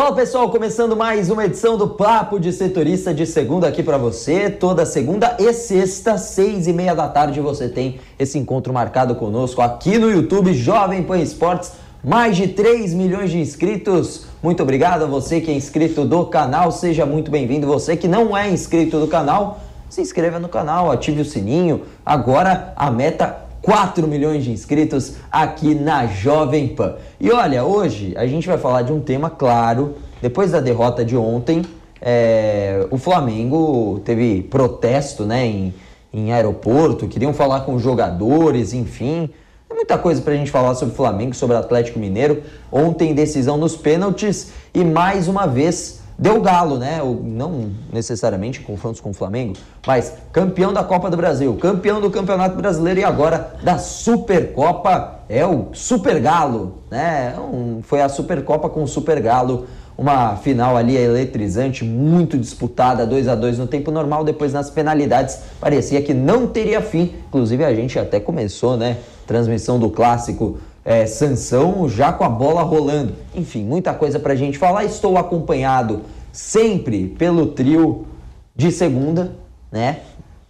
Fala pessoal, começando mais uma edição do Papo de Setorista de segunda aqui para você. Toda segunda e sexta, seis e meia da tarde, você tem esse encontro marcado conosco aqui no YouTube Jovem Pan Esportes. Mais de 3 milhões de inscritos. Muito obrigado a você que é inscrito do canal. Seja muito bem-vindo. Você que não é inscrito do canal, se inscreva no canal, ative o sininho. Agora a meta 4 milhões de inscritos aqui na Jovem Pan. E olha, hoje a gente vai falar de um tema claro. Depois da derrota de ontem, é, o Flamengo teve protesto né, em, em aeroporto, queriam falar com jogadores, enfim. Tem muita coisa para a gente falar sobre o Flamengo, sobre o Atlético Mineiro. Ontem, decisão nos pênaltis e mais uma vez deu galo, né? Não necessariamente confrontos com o Flamengo, mas campeão da Copa do Brasil, campeão do Campeonato Brasileiro e agora da Supercopa é o Super Galo, né? Um, foi a Supercopa com o Super Galo, uma final ali eletrizante, muito disputada, 2 a 2 no tempo normal, depois nas penalidades parecia que não teria fim. Inclusive a gente até começou, né? Transmissão do clássico é, Sansão já com a bola rolando. Enfim, muita coisa para a gente falar. Estou acompanhado sempre pelo trio de segunda, né?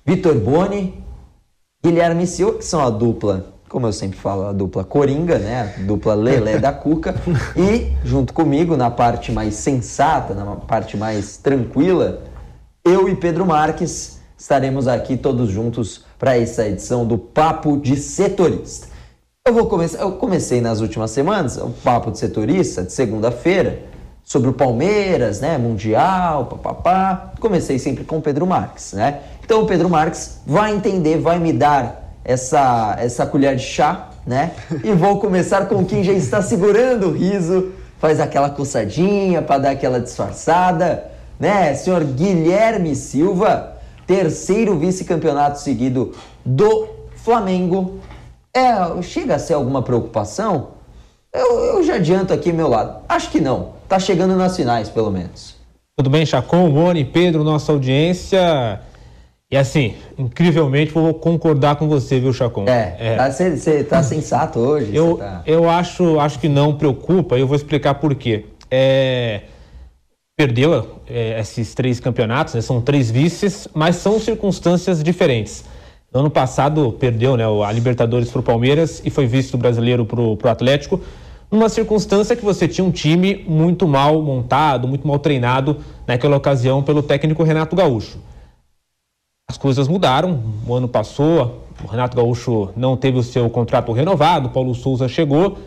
Vitor Boni, Guilherme Silva, que são a dupla, como eu sempre falo, a dupla Coringa, né? A dupla Lelé da Cuca. E junto comigo, na parte mais sensata, na parte mais tranquila, eu e Pedro Marques estaremos aqui todos juntos para essa edição do Papo de Setorista. Eu vou começar, eu comecei nas últimas semanas o papo de setorista de segunda-feira sobre o Palmeiras, né, mundial, papapá. Comecei sempre com o Pedro Marques, né? Então o Pedro Marques vai entender, vai me dar essa essa colher de chá, né? E vou começar com quem já está segurando o riso, faz aquela coçadinha para dar aquela disfarçada, né? Senhor Guilherme Silva, terceiro vice-campeonato seguido do Flamengo é, chega a ser alguma preocupação? Eu, eu já adianto aqui meu lado. Acho que não. Tá chegando nas finais, pelo menos. Tudo bem, Chacon, Moni, Pedro, nossa audiência. E assim, incrivelmente vou concordar com você, viu, Chacon? É, você é. tá, tá sensato hoje. Eu, tá... eu acho, acho que não preocupa, e eu vou explicar por quê. É, perdeu é, esses três campeonatos, né, são três vices, mas são circunstâncias diferentes. No ano passado perdeu né, a Libertadores para o Palmeiras e foi visto brasileiro para o Atlético, numa circunstância que você tinha um time muito mal montado, muito mal treinado naquela ocasião pelo técnico Renato Gaúcho. As coisas mudaram, o ano passou, o Renato Gaúcho não teve o seu contrato renovado, Paulo Souza chegou,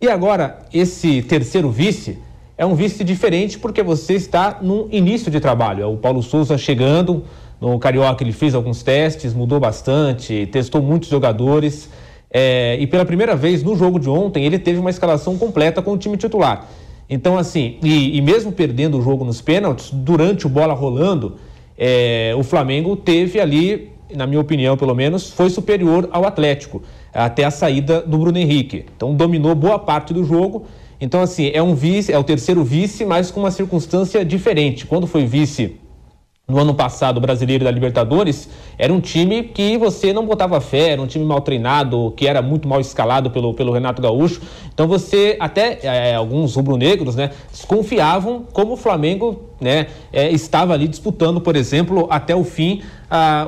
e agora esse terceiro vice é um vice diferente porque você está no início de trabalho. É o Paulo Souza chegando, no Carioca ele fez alguns testes, mudou bastante, testou muitos jogadores. É, e pela primeira vez no jogo de ontem ele teve uma escalação completa com o time titular. Então, assim, e, e mesmo perdendo o jogo nos pênaltis, durante o bola rolando, é, o Flamengo teve ali, na minha opinião pelo menos, foi superior ao Atlético, até a saída do Bruno Henrique. Então, dominou boa parte do jogo. Então, assim, é um vice, é o terceiro vice, mas com uma circunstância diferente. Quando foi vice no ano passado, o brasileiro da Libertadores, era um time que você não botava fé, era um time mal treinado, que era muito mal escalado pelo, pelo Renato Gaúcho. Então você, até é, alguns rubro-negros, né, desconfiavam como o Flamengo né, é, estava ali disputando, por exemplo, até o fim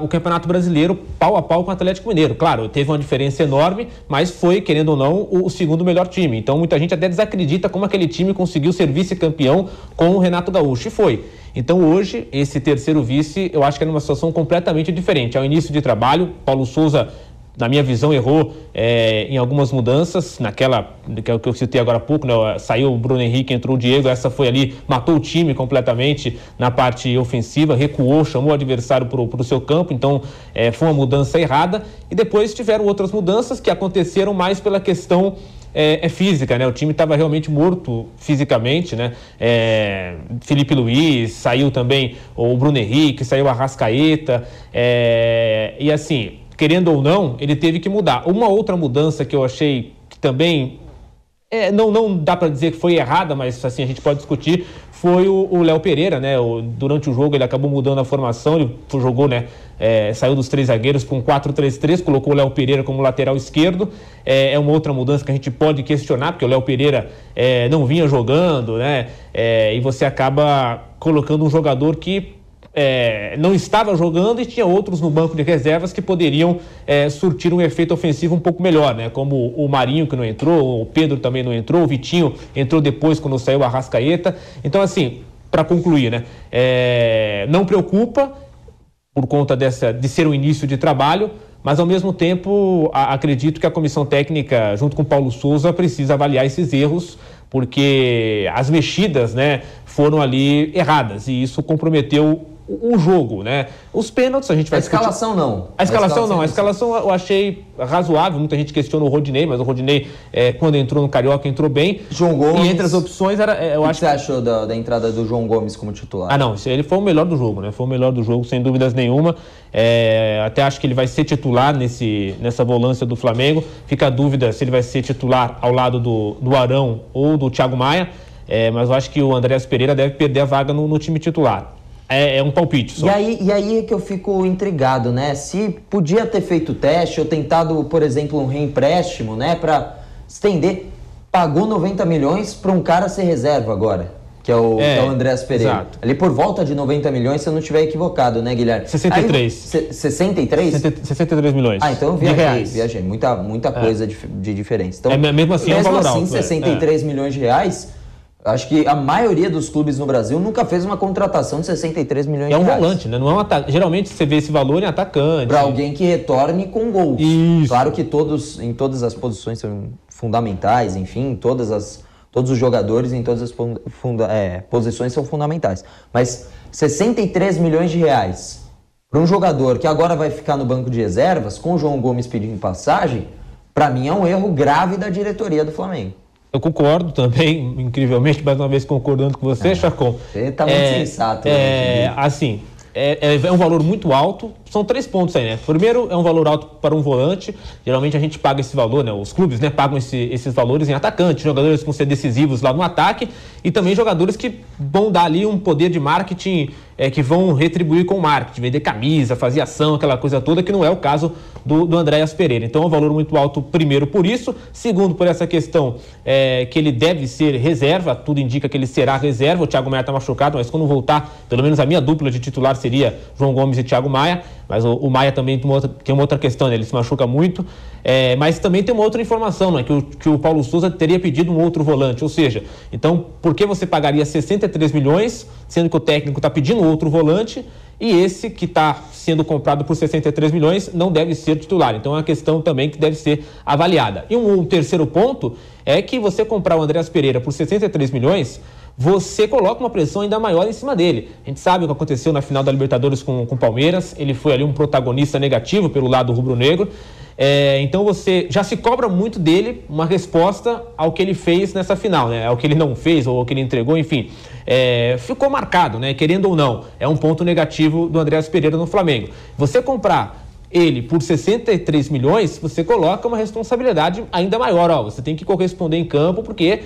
o Campeonato Brasileiro pau a pau com o Atlético Mineiro. Claro, teve uma diferença enorme, mas foi, querendo ou não, o, o segundo melhor time. Então muita gente até desacredita como aquele time conseguiu ser vice-campeão com o Renato Gaúcho. E foi. Então hoje, esse terceiro vice, eu acho que é numa situação completamente diferente. Ao início de trabalho, Paulo Souza na minha visão, errou é, em algumas mudanças. Naquela, que é que eu citei agora há pouco, né? saiu o Bruno Henrique, entrou o Diego, essa foi ali, matou o time completamente na parte ofensiva, recuou, chamou o adversário para o seu campo, então é, foi uma mudança errada. E depois tiveram outras mudanças que aconteceram mais pela questão é, é, física, né? O time estava realmente morto fisicamente, né? É, Felipe Luiz, saiu também o Bruno Henrique, saiu a Rascaeta, é, e assim, querendo ou não, ele teve que mudar. Uma outra mudança que eu achei que também é, não, não dá para dizer que foi errada, mas assim a gente pode discutir foi o Léo Pereira, né? O, durante o jogo ele acabou mudando a formação, ele jogou, né? É, saiu dos três zagueiros para um 4-3-3, colocou o Léo Pereira como lateral esquerdo. É, é, uma outra mudança que a gente pode questionar, porque o Léo Pereira é, não vinha jogando, né? É, e você acaba colocando um jogador que é, não estava jogando e tinha outros no banco de reservas que poderiam é, surtir um efeito ofensivo um pouco melhor, né? Como o Marinho que não entrou, o Pedro também não entrou, o Vitinho entrou depois quando saiu a Rascaeta. Então, assim, para concluir, né? É, não preocupa por conta dessa, de ser o início de trabalho, mas ao mesmo tempo a, acredito que a comissão técnica, junto com Paulo Souza, precisa avaliar esses erros, porque as mexidas, né, foram ali erradas e isso comprometeu o jogo, né? Os pênaltis a gente vai A escalação discutir... não. A escalação, não. A escalação eu achei razoável. Muita gente questiona o Rodinei, mas o Rodinei, é, quando entrou no Carioca, entrou bem. João Gomes. E entre as opções era. É, eu o que acho você achou da, da, entrada do João Gomes como titular? Ah, não. Ele foi o melhor do jogo, né? Foi o melhor do jogo, sem dúvidas nenhuma. É, até acho que ele vai ser titular nesse, nessa volância do Flamengo. Fica a dúvida se ele vai ser titular ao lado do, do Arão ou do Thiago Maia. É, mas eu acho que o Andréas Pereira deve perder a vaga no, no time titular. É, é um palpite só. E aí, e aí é que eu fico intrigado, né? Se podia ter feito teste ou tentado, por exemplo, um reempréstimo, né? Para estender. Pagou 90 milhões para um cara ser reserva agora. Que é o, é, que é o Andrés Pereira. Exato. Ali por volta de 90 milhões, se eu não estiver equivocado, né, Guilherme? 63. Aí, 63? 63 milhões. Ah, então eu viajei, viajei. Muita, muita é. coisa de, de diferença. Então, é, mesmo assim, mesmo é um valor assim, alto, 63 é. milhões de reais Acho que a maioria dos clubes no Brasil nunca fez uma contratação de 63 milhões é de reais. É um volante, né? Não é um atacante. Geralmente você vê esse valor em atacante. Para alguém que retorne com gols. Isso. Claro que todos, em todas as posições são fundamentais, enfim, todas as, todos os jogadores em todas as funda, é, posições são fundamentais. Mas 63 milhões de reais para um jogador que agora vai ficar no banco de reservas, com o João Gomes pedindo passagem, para mim é um erro grave da diretoria do Flamengo. Eu concordo também, incrivelmente, mais uma vez concordando com você, é, Chacon. Você está muito é, sensato. É, né, assim, é, é, um valor muito alto. São três pontos aí, né? Primeiro, é um valor alto para um volante. Geralmente a gente paga esse valor, né? Os clubes né, pagam esse, esses valores em atacante, jogadores que vão ser decisivos lá no ataque e também jogadores que vão dar ali um poder de marketing é, que vão retribuir com marketing, vender camisa, fazer ação, aquela coisa toda, que não é o caso do, do Andréas Pereira. Então é um valor muito alto, primeiro por isso, segundo por essa questão é, que ele deve ser reserva, tudo indica que ele será reserva. O Thiago Maia está machucado, mas quando voltar, pelo menos a minha dupla de titular seria João Gomes e Thiago Maia. Mas o, o Maia também tem uma, outra, tem uma outra questão, né? ele se machuca muito. É, mas também tem uma outra informação, né? que, o, que o Paulo Souza teria pedido um outro volante. Ou seja, então por que você pagaria 63 milhões, sendo que o técnico está pedindo outro volante? E esse que está sendo comprado por 63 milhões não deve ser titular. Então é uma questão também que deve ser avaliada. E um, um terceiro ponto é que você comprar o Andréas Pereira por 63 milhões você coloca uma pressão ainda maior em cima dele. A gente sabe o que aconteceu na final da Libertadores com o Palmeiras, ele foi ali um protagonista negativo pelo lado rubro-negro. É, então você já se cobra muito dele uma resposta ao que ele fez nessa final, né? Ao que ele não fez ou ao que ele entregou, enfim. É, ficou marcado, né? Querendo ou não, é um ponto negativo do Andréas Pereira no Flamengo. Você comprar ele por 63 milhões, você coloca uma responsabilidade ainda maior. Ó, você tem que corresponder em campo, porque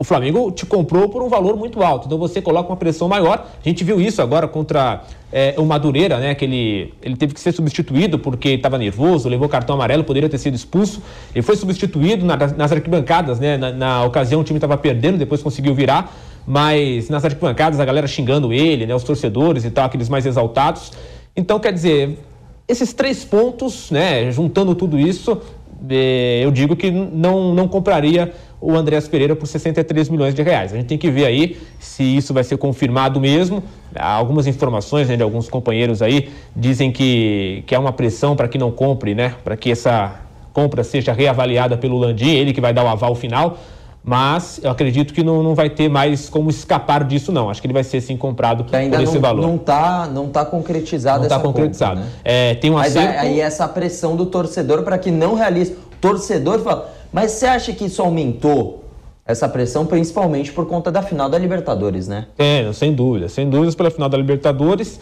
o Flamengo te comprou por um valor muito alto, então você coloca uma pressão maior. A gente viu isso agora contra é, o Madureira, né? Que ele, ele teve que ser substituído porque estava nervoso, levou cartão amarelo, poderia ter sido expulso. Ele foi substituído na, nas arquibancadas, né? Na, na ocasião o time estava perdendo, depois conseguiu virar, mas nas arquibancadas a galera xingando ele, né? Os torcedores e tal, aqueles mais exaltados. Então, quer dizer, esses três pontos, né? Juntando tudo isso, é, eu digo que não, não compraria o Andréas Pereira por 63 milhões de reais. A gente tem que ver aí se isso vai ser confirmado mesmo. Algumas informações né, de alguns companheiros aí dizem que, que há uma pressão para que não compre, né? Para que essa compra seja reavaliada pelo Landim, ele que vai dar o aval final mas eu acredito que não, não vai ter mais como escapar disso, não. Acho que ele vai ser sim comprado que ainda por esse não, valor. Não está não tá concretizado não essa tá concretizado. Compra, né? é, tem um mas acerto... aí essa pressão do torcedor para que não realize. O torcedor fala, mas você acha que isso aumentou essa pressão, principalmente por conta da final da Libertadores, né? É, sem dúvida, sem dúvidas pela final da Libertadores.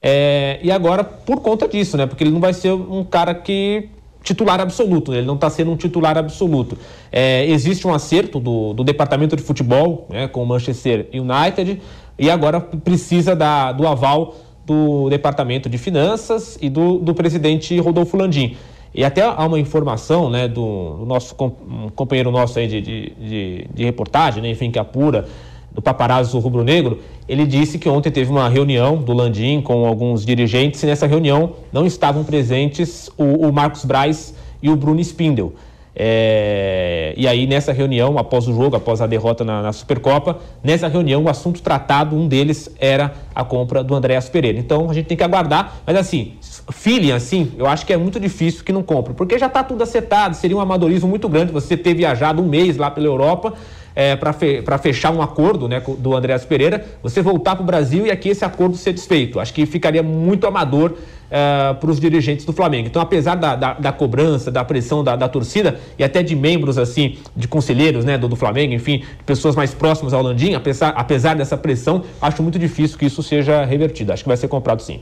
É, e agora por conta disso, né? Porque ele não vai ser um cara que titular absoluto, né? ele não está sendo um titular absoluto. É, existe um acerto do, do departamento de futebol né, com o Manchester United e agora precisa da, do aval do departamento de finanças e do, do presidente Rodolfo Landim. E até há uma informação né, do, do nosso um companheiro nosso aí de, de, de, de reportagem, né, enfim, que apura do paparazzo rubro-negro, ele disse que ontem teve uma reunião do Landim com alguns dirigentes e nessa reunião não estavam presentes o, o Marcos Braz e o Bruno Spindel. É, e aí, nessa reunião, após o jogo, após a derrota na, na, Supercopa, nessa reunião, o assunto tratado, um deles era a compra do Andréas Pereira. Então, a gente tem que aguardar, mas assim, feeling assim, eu acho que é muito difícil que não compre, porque já está tudo acertado, seria um amadorismo muito grande você ter viajado um mês lá pela Europa é, para fe fechar um acordo né, do Andréas Pereira, você voltar para o Brasil e aqui esse acordo ser desfeito. Acho que ficaria muito amador é, para os dirigentes do Flamengo. Então, apesar da, da, da cobrança, da pressão da, da, torcida e até de membros assim, de conselheiros né, do, do Flamengo, enfim, pessoas mais próximas ao Landim, apesar, apesar dessa pressão, acho muito difícil que isso seja revertido. Acho que vai ser comprado sim.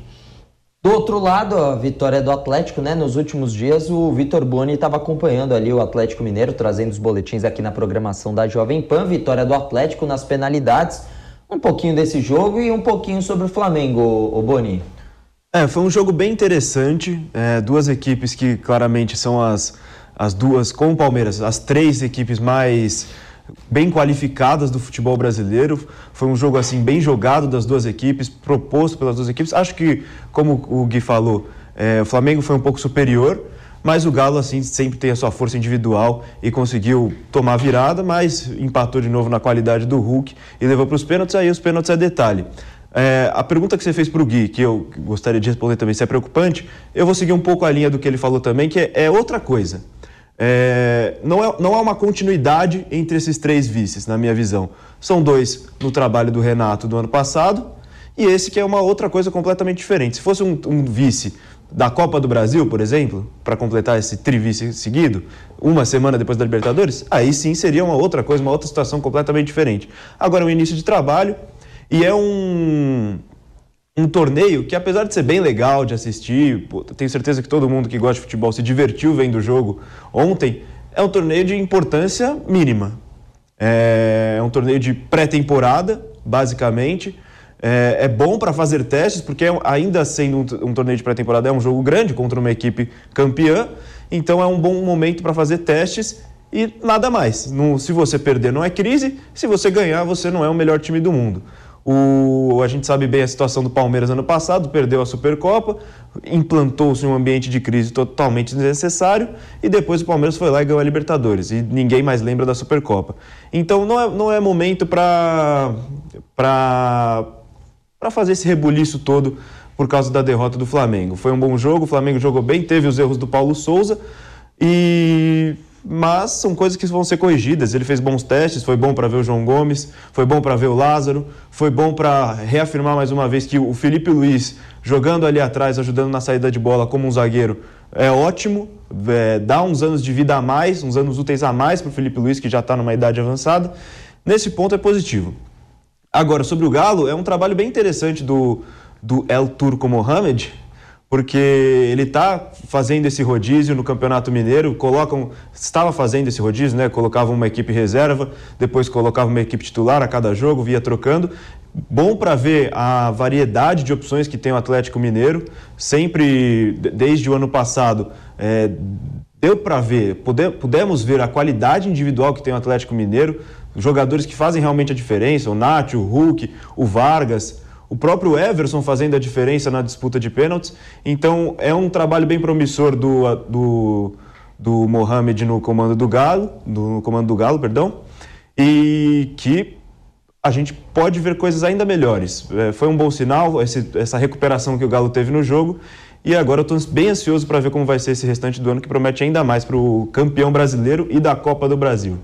Do outro lado, a vitória do Atlético, né? Nos últimos dias, o Vitor Boni estava acompanhando ali o Atlético Mineiro, trazendo os boletins aqui na programação da Jovem Pan. Vitória do Atlético nas penalidades. Um pouquinho desse jogo e um pouquinho sobre o Flamengo, o Boni. É, foi um jogo bem interessante. É, duas equipes que claramente são as, as duas, com o Palmeiras, as três equipes mais bem qualificadas do futebol brasileiro. Foi um jogo assim bem jogado das duas equipes, proposto pelas duas equipes. Acho que, como o Gui falou, é, o Flamengo foi um pouco superior, mas o Galo assim sempre tem a sua força individual e conseguiu tomar virada, mas empatou de novo na qualidade do Hulk e levou para os pênaltis. Aí os pênaltis é detalhe. É, a pergunta que você fez para o Gui, que eu gostaria de responder também, se é preocupante, eu vou seguir um pouco a linha do que ele falou também, que é, é outra coisa. É, não, é, não há uma continuidade entre esses três vices, na minha visão. São dois no trabalho do Renato do ano passado e esse que é uma outra coisa completamente diferente. Se fosse um, um vice da Copa do Brasil, por exemplo, para completar esse trivice seguido, uma semana depois da Libertadores, aí sim seria uma outra coisa, uma outra situação completamente diferente. Agora, é um início de trabalho e é um, um torneio que, apesar de ser bem legal de assistir, pô, tenho certeza que todo mundo que gosta de futebol se divertiu vendo o jogo ontem, é um torneio de importância mínima. É, é um torneio de pré-temporada, basicamente. É, é bom para fazer testes, porque ainda sendo um, um torneio de pré-temporada, é um jogo grande contra uma equipe campeã. Então é um bom momento para fazer testes e nada mais. No, se você perder, não é crise. Se você ganhar, você não é o melhor time do mundo. O, a gente sabe bem a situação do Palmeiras ano passado, perdeu a Supercopa, implantou-se um ambiente de crise totalmente desnecessário e depois o Palmeiras foi lá e ganhou a Libertadores e ninguém mais lembra da Supercopa. Então não é, não é momento para fazer esse rebuliço todo por causa da derrota do Flamengo. Foi um bom jogo, o Flamengo jogou bem, teve os erros do Paulo Souza e mas são coisas que vão ser corrigidas. Ele fez bons testes, foi bom para ver o João Gomes, foi bom para ver o Lázaro, foi bom para reafirmar mais uma vez que o Felipe Luiz, jogando ali atrás, ajudando na saída de bola como um zagueiro, é ótimo, é, dá uns anos de vida a mais, uns anos úteis a mais para o Felipe Luiz, que já está numa idade avançada. Nesse ponto é positivo. Agora, sobre o Galo, é um trabalho bem interessante do, do El Turco Mohamed, porque ele está fazendo esse rodízio no Campeonato Mineiro, colocam, estava fazendo esse rodízio, né? Colocava uma equipe reserva, depois colocava uma equipe titular a cada jogo, via trocando. Bom para ver a variedade de opções que tem o Atlético Mineiro, sempre desde o ano passado. É, deu para ver, pudemos ver a qualidade individual que tem o Atlético Mineiro, jogadores que fazem realmente a diferença, o Nath, o Hulk, o Vargas, o próprio Everson fazendo a diferença na disputa de pênaltis. Então é um trabalho bem promissor do, do, do Mohamed no comando do Galo, no comando do Galo, perdão, e que a gente pode ver coisas ainda melhores. É, foi um bom sinal esse, essa recuperação que o Galo teve no jogo e agora eu estou bem ansioso para ver como vai ser esse restante do ano que promete ainda mais para o campeão brasileiro e da Copa do Brasil.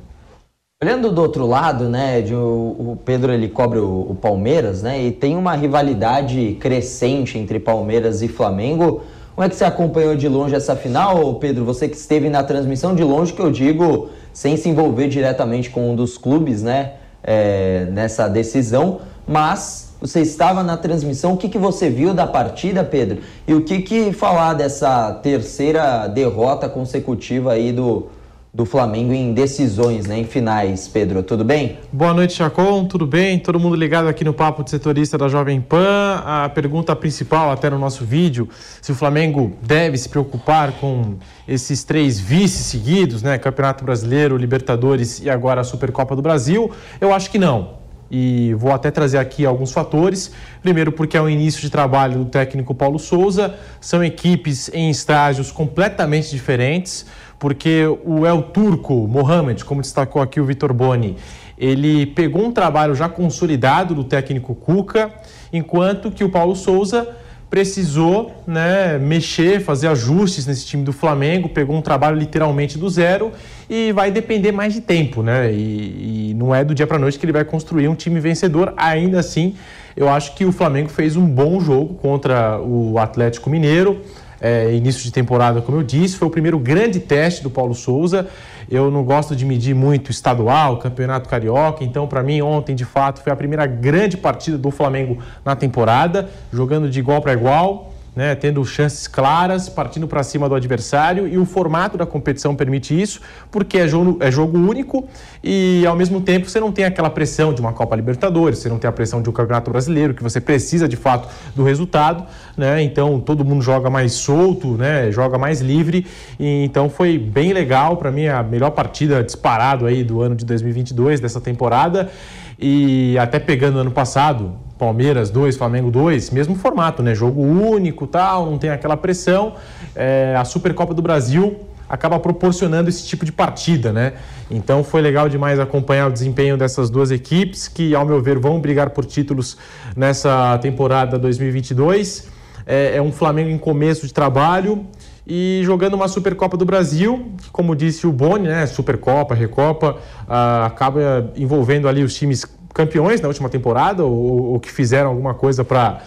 Olhando do outro lado, né, de, o, Pedro ele cobre o, o, Palmeiras, né, e tem uma rivalidade crescente entre Palmeiras e Flamengo. Como é que você acompanhou de longe essa final, Pedro? Você que esteve na transmissão de longe, que eu digo, sem se envolver diretamente com um dos clubes, né, é, nessa decisão, mas você estava na transmissão. O que, que você viu da partida, Pedro? E o que, que falar dessa terceira derrota consecutiva aí do do Flamengo em decisões, né, em finais. Pedro, tudo bem? Boa noite, Chacon, tudo bem? Todo mundo ligado aqui no Papo de Setorista da Jovem Pan. A pergunta principal até no nosso vídeo, se o Flamengo deve se preocupar com esses três vices seguidos, né, Campeonato Brasileiro, Libertadores e agora a Supercopa do Brasil, eu acho que não. E vou até trazer aqui alguns fatores. Primeiro, porque é o início de trabalho do técnico Paulo Souza, são equipes em estágios completamente diferentes porque o El Turco Mohamed, como destacou aqui o Vitor Boni, ele pegou um trabalho já consolidado do técnico Cuca, enquanto que o Paulo Souza precisou né, mexer, fazer ajustes nesse time do Flamengo, pegou um trabalho literalmente do zero e vai depender mais de tempo, né? E, e não é do dia para noite que ele vai construir um time vencedor. Ainda assim, eu acho que o Flamengo fez um bom jogo contra o Atlético Mineiro é, início de temporada, como eu disse. Foi o primeiro grande teste do Paulo Souza. Eu não gosto de medir muito estadual, campeonato carioca, então para mim ontem de fato foi a primeira grande partida do Flamengo na temporada, jogando de igual para igual né, tendo chances claras, partindo para cima do adversário e o formato da competição permite isso, porque é jogo, é jogo único e ao mesmo tempo você não tem aquela pressão de uma Copa Libertadores, você não tem a pressão de um Campeonato Brasileiro, que você precisa de fato do resultado, né? Então todo mundo joga mais solto, né? Joga mais livre, e, então foi bem legal para mim a melhor partida disparado aí do ano de 2022 dessa temporada e até pegando ano passado, Palmeiras 2, Flamengo 2, mesmo formato, né? Jogo único, tal, não tem aquela pressão. É, a Supercopa do Brasil acaba proporcionando esse tipo de partida, né? Então foi legal demais acompanhar o desempenho dessas duas equipes que, ao meu ver, vão brigar por títulos nessa temporada 2022. É, é um Flamengo em começo de trabalho e jogando uma Supercopa do Brasil, que, como disse o Boni, né? Supercopa, Recopa, ah, acaba envolvendo ali os times campeões na última temporada ou, ou que fizeram alguma coisa para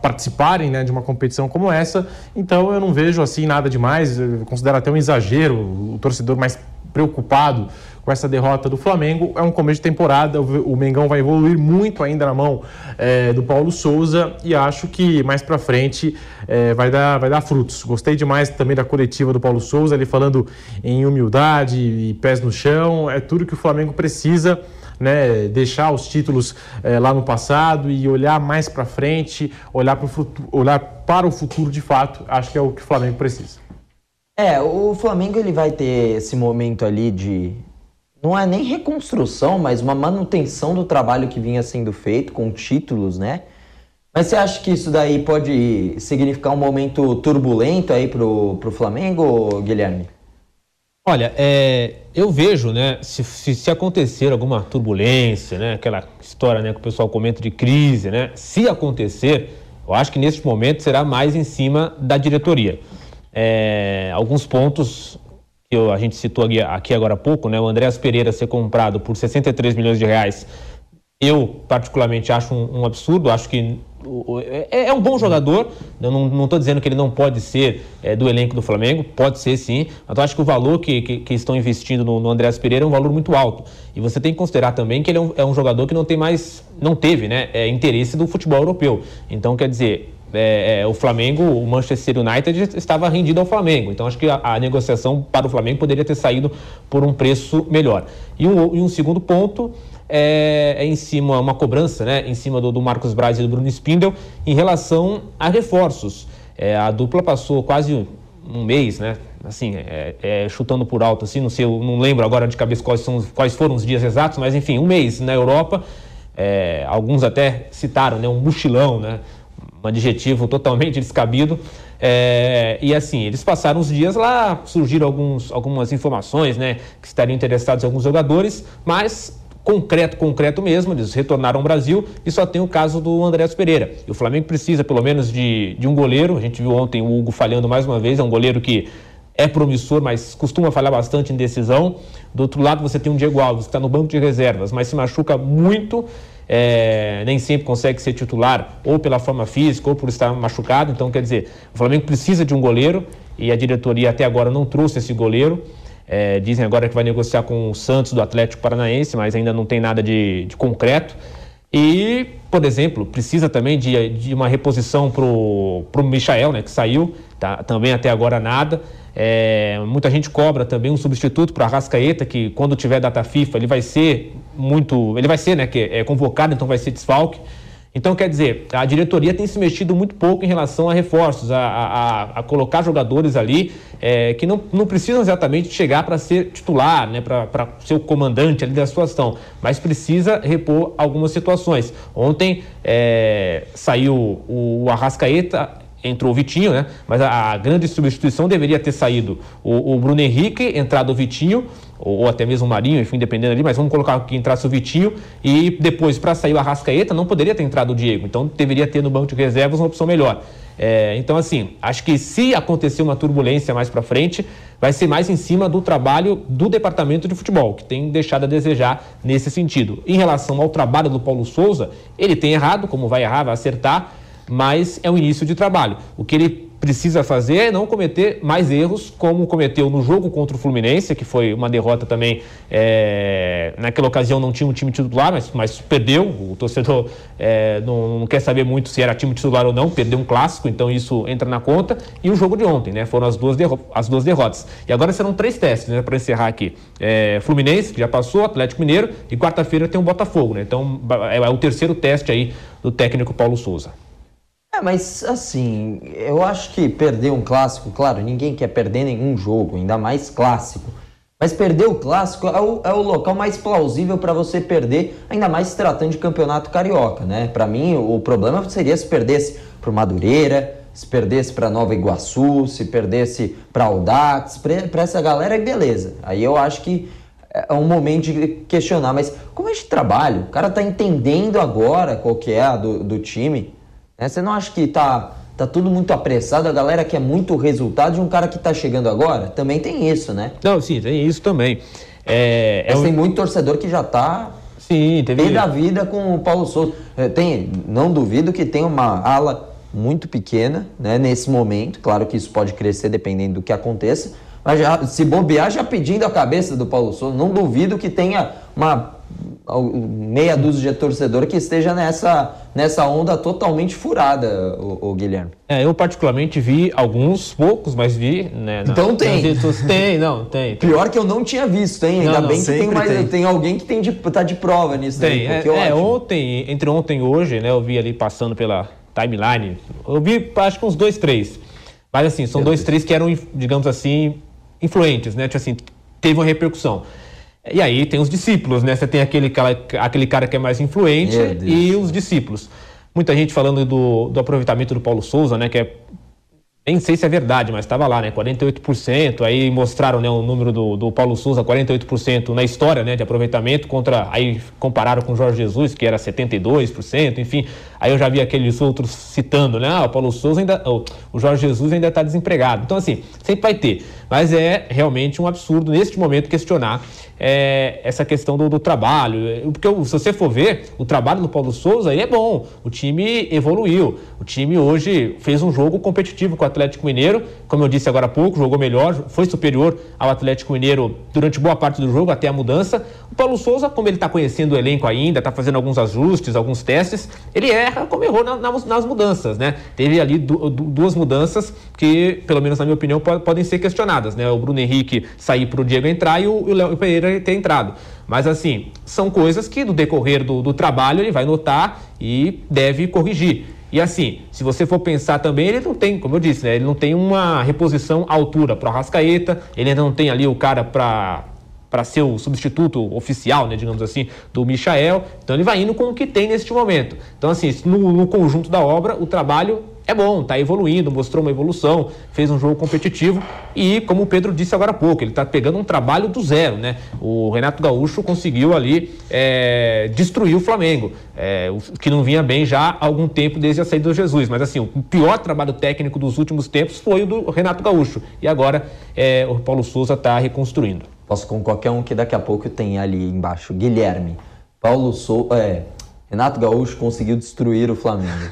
participarem né, de uma competição como essa. Então eu não vejo assim nada demais, eu considero até um exagero o torcedor mais preocupado com essa derrota do Flamengo. É um começo de temporada, o Mengão vai evoluir muito ainda na mão é, do Paulo Souza e acho que mais para frente é, vai, dar, vai dar frutos. Gostei demais também da coletiva do Paulo Souza, ele falando em humildade e pés no chão, é tudo que o Flamengo precisa né, deixar os títulos é, lá no passado e olhar mais para frente, olhar, futuro, olhar para o futuro de fato, acho que é o que o Flamengo precisa. É, o Flamengo ele vai ter esse momento ali de não é nem reconstrução, mas uma manutenção do trabalho que vinha sendo feito com títulos, né? Mas você acha que isso daí pode significar um momento turbulento aí pro, pro Flamengo, Guilherme? Olha, é, eu vejo, né, se, se, se, acontecer alguma turbulência, né, aquela história né, que o pessoal comenta de crise, né, se acontecer, eu acho que nesse momento será mais em cima da diretoria. É, alguns pontos que eu, a gente citou aqui, aqui, agora há pouco, né, o Andréas Pereira ser comprado por 63 milhões de reais, eu particularmente acho um, um absurdo, acho que é, é, um bom jogador, eu não estou dizendo que ele não pode ser é, do elenco do Flamengo, pode ser sim, mas eu acho que o valor que, que, que estão investindo no, no Pereira é um valor muito alto. E você tem que considerar também que ele é um, é um jogador que não tem mais, não teve né, é, interesse do futebol europeu. Então, quer dizer, é, é, o Flamengo, o Manchester United estava rendido ao Flamengo. Então acho que a, a, negociação para o Flamengo poderia ter saído por um preço melhor. E um, e um segundo ponto é, é, em cima, uma cobrança né, em cima do, do, Marcos Braz e do Bruno Spindel em relação a reforços. É, a dupla passou quase um mês, né? Assim, é, é, chutando por alto, assim, não sei, não lembro agora de cabeça quais, são, quais foram os dias exatos, mas enfim, um mês na Europa. É, alguns até citaram, né, um mochilão, né? Um adjetivo totalmente descabido É, e assim, eles passaram os dias lá, surgiram alguns, algumas informações, né, que estariam interessados em alguns jogadores, mas concreto, concreto mesmo, eles retornaram ao Brasil e só tem o caso do Andrés Pereira. E o Flamengo precisa pelo menos de, de um goleiro, a gente viu ontem o Hugo falhando mais uma vez, é um goleiro que é promissor, mas costuma falhar bastante em decisão. Do outro lado, você tem um Diego Alves, que está no banco de reservas, mas se machuca muito, é, nem sempre consegue ser titular, ou pela forma física, ou por estar machucado. Então, quer dizer, o Flamengo precisa de um goleiro e a diretoria até agora não trouxe esse goleiro. É, dizem agora que vai negociar com o Santos do Atlético Paranaense, mas ainda não tem nada de, de concreto. E, por exemplo, precisa também de, de uma reposição para o Michael, né, que saiu, tá, também até agora nada. É, muita gente cobra também um substituto para a Rascaeta, que quando tiver data FIFA ele vai ser muito. Ele vai ser, né? Que é convocado, então vai ser desfalque. Então, quer dizer, a diretoria tem se mexido muito pouco em relação a reforços, a, a, a colocar jogadores ali é, que não, não precisam exatamente chegar para ser titular, né, para ser o comandante ali da situação, mas precisa repor algumas situações. Ontem é, saiu o, o Arrascaeta, entrou o Vitinho, né? Mas a, a, grande substituição deveria ter saído o, o Bruno Henrique, entrado o Vitinho, ou, ou, até mesmo o Marinho, enfim, dependendo ali, mas vamos colocar que entrasse o Vitinho e depois, para sair o Arrascaeta, não poderia ter entrado o Diego. Então deveria ter no banco de reservas uma opção melhor. É, então, assim, acho que se acontecer uma turbulência mais para frente, vai ser mais em cima do trabalho do departamento de futebol, que tem deixado a desejar nesse sentido. Em relação ao trabalho do Paulo Souza, ele tem errado, como vai errar, vai acertar mas é o início de trabalho. O que ele precisa fazer é não cometer mais erros, como cometeu no jogo contra o Fluminense, que foi uma derrota também. É... Naquela ocasião não tinha um time titular, mas, mas perdeu. O torcedor é, não, não, quer saber muito se era time titular ou não, perdeu um clássico, então isso entra na conta. E o jogo de ontem, né? Foram as duas, as duas derrotas. E agora serão três testes, né? Para encerrar aqui: é, Fluminense, que já passou, Atlético Mineiro, e quarta-feira tem o Botafogo, né? Então é, é o terceiro teste aí do técnico Paulo Souza. É, mas assim, eu acho que perder um clássico, claro, ninguém quer perder nenhum jogo, ainda mais clássico. Mas perder o clássico é o, é o local mais plausível para você perder, ainda mais se tratando de campeonato carioca, né? Para mim, o problema seria se perdesse para Madureira, se perdesse para Nova Iguaçu, se perdesse para Audax, para essa galera, beleza. Aí eu acho que é um momento de questionar, mas como é de trabalho? O cara tá entendendo agora qual que é a do, do time. Né? Você não acha que tá, tá tudo muito apressado, a galera quer muito resultado de um cara que tá chegando agora? Também tem isso, né? Não, sim, tem isso também. É, Mas é tem muito torcedor que já tá sim, teve... da vida com o Paulo Souza. É, tem, não duvido que tem uma ala muito pequena né, nesse momento. Claro que isso pode crescer dependendo do que aconteça. Mas já, se bobear, já pedindo a cabeça do Paulo Souza, não duvido que tenha uma meia dúzia de torcedor que esteja nessa, nessa onda totalmente furada, o, o Guilherme. É, eu particularmente vi alguns, poucos, mas vi, né? Na, então tem. tem, não, tem, tem, Pior que eu não tinha visto, hein? Ainda não, não, bem que tem, mais, tem. tem alguém que tem de, tá de prova nisso tem, daí. É, é, ontem, entre ontem e hoje, né, eu vi ali passando pela timeline, eu vi acho que uns dois, três. Mas assim, são Meu dois, Deus. três que eram, digamos assim, influentes, né? Tipo assim, teve uma repercussão. E aí tem os discípulos, né? Você tem aquele cara, aquele cara que é mais influente e os discípulos. Muita gente falando do, do aproveitamento do Paulo Souza, né? Que é nem sei se é verdade, mas estava lá, né? 48%. Aí mostraram né, o número do, do Paulo Souza, 48% na história né, de aproveitamento, contra. Aí compararam com o Jorge Jesus, que era 72%, enfim. Aí eu já vi aqueles outros citando, né? Ah, o Paulo Souza ainda. O Jorge Jesus ainda está desempregado. Então, assim, sempre vai ter. Mas é realmente um absurdo, neste momento, questionar é, essa questão do, do, trabalho. Porque se você for ver, o trabalho do Paulo Souza ele é bom. O time evoluiu. O time hoje fez um jogo competitivo com o Atlético Mineiro. Como eu disse agora há pouco, jogou melhor, foi superior ao Atlético Mineiro durante boa parte do jogo, até a mudança. O Paulo Souza, como ele está conhecendo o elenco ainda, está fazendo alguns ajustes, alguns testes, ele erra como errou na, na, nas mudanças, né? Teve ali du, du, duas mudanças que, pelo menos na minha opinião, podem ser questionadas, né? O Bruno Henrique sair para o Diego entrar e o Léo Pereira ter entrado. Mas assim, são coisas que no decorrer do, do trabalho ele vai notar e deve corrigir. E assim, se você for pensar também, ele não tem, como eu disse, né, ele não tem uma reposição à altura para o Arrascaeta, ele não tem ali o cara para para ser o substituto oficial, né, digamos assim, do Michael. Então ele vai indo com o que tem neste momento. Então, assim, no, no conjunto da obra, o trabalho é bom, está evoluindo, mostrou uma evolução, fez um jogo competitivo e, como o Pedro disse agora há pouco, ele está pegando um trabalho do zero, né? O Renato Gaúcho conseguiu ali é, destruir o Flamengo, é, que não vinha bem já há algum tempo desde a saída do Jesus. Mas assim, o pior trabalho técnico dos últimos tempos foi o do Renato Gaúcho e agora é, o Paulo Souza está reconstruindo. Posso com qualquer um que daqui a pouco tem ali embaixo. Guilherme, Paulo Souza, é, Renato Gaúcho conseguiu destruir o Flamengo.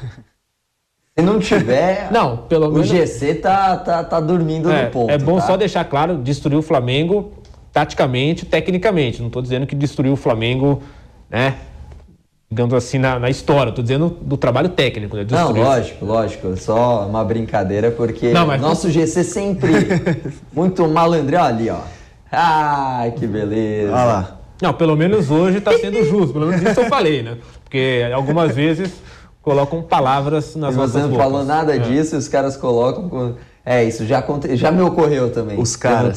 Se não tiver, não, pelo o menos... GC tá, tá, tá dormindo é, no ponto. É bom tá? só deixar claro, destruir o Flamengo taticamente, tecnicamente. Não estou dizendo que destruiu o Flamengo, né? Digamos assim, na, na história. Estou dizendo do trabalho técnico, né? Não, lógico, lógico. Só uma brincadeira, porque não, mas... nosso GC sempre muito malandrão ali, ó. Ah, que beleza. Olha lá. Não, pelo menos hoje está sendo justo. Pelo menos isso eu falei, né? Porque algumas vezes colocam palavras nas nossas Você não bocas. falou nada é. disso e os caras colocam. Com... É, isso já, aconte... já me ocorreu também. Os caras.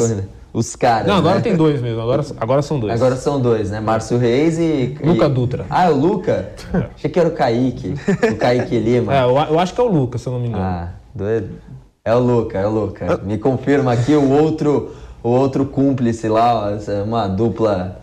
Os caras. Não, agora né? tem dois mesmo. Agora, agora são dois. Agora são dois, né? Márcio Reis e. Luca e... Dutra. Ah, é o Luca? Achei que era o Kaique. O Kaique Lima. É, eu, eu acho que é o Lucas, se eu não me engano. Ah, doido. É o Luca, é o Luca. Me confirma aqui o outro, o outro cúmplice lá, uma dupla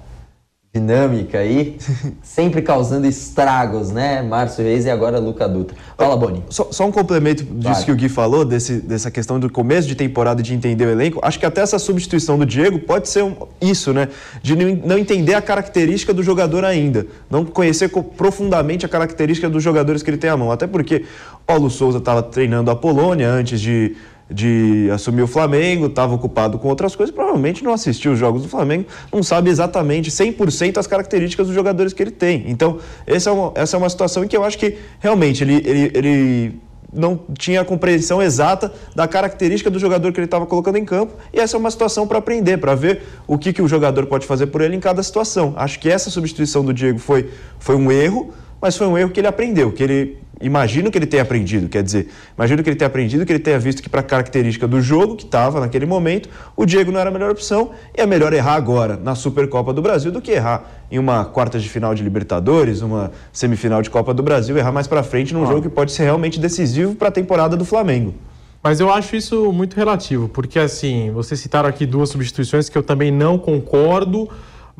dinâmica aí, sempre causando estragos, né? Márcio Reis e agora Luca Dutra. Fala, Boni. Só, só um complemento disso Vai. que o Gui falou, desse, dessa questão do começo de temporada de entender o elenco. Acho que até essa substituição do Diego pode ser um- isso, né? De não, entender a característica do jogador ainda. Não conhecer co- profundamente a característica dos jogadores que ele tem à mão. Até porque Paulo Souza estava treinando a Polônia antes de, de assumir o Flamengo, estava ocupado com outras coisas, provavelmente não assistiu os jogos do Flamengo, não sabe exatamente 100% as características dos jogadores que ele tem. Então, essa é uma, essa é uma situação em que eu acho que realmente ele, ele, ele não tinha a compreensão exata da característica do jogador que ele estava colocando em campo, e essa é uma situação para aprender, para ver o que, que o jogador pode fazer por ele em cada situação. Acho que essa substituição do Diego foi, foi um erro, mas foi um erro que ele aprendeu, que ele imagino que ele tenha aprendido, quer dizer, imagino que ele tenha aprendido, que ele tenha visto que para a característica do jogo que estava naquele momento, o Diego não era a melhor opção e é melhor errar agora na Supercopa do Brasil do que errar em uma quarta de final de Libertadores, uma semifinal de Copa do Brasil, errar mais para frente num jogo que pode ser realmente decisivo para a temporada do Flamengo. Mas eu acho isso muito relativo, porque assim, vocês citaram aqui duas substituições que eu também não concordo,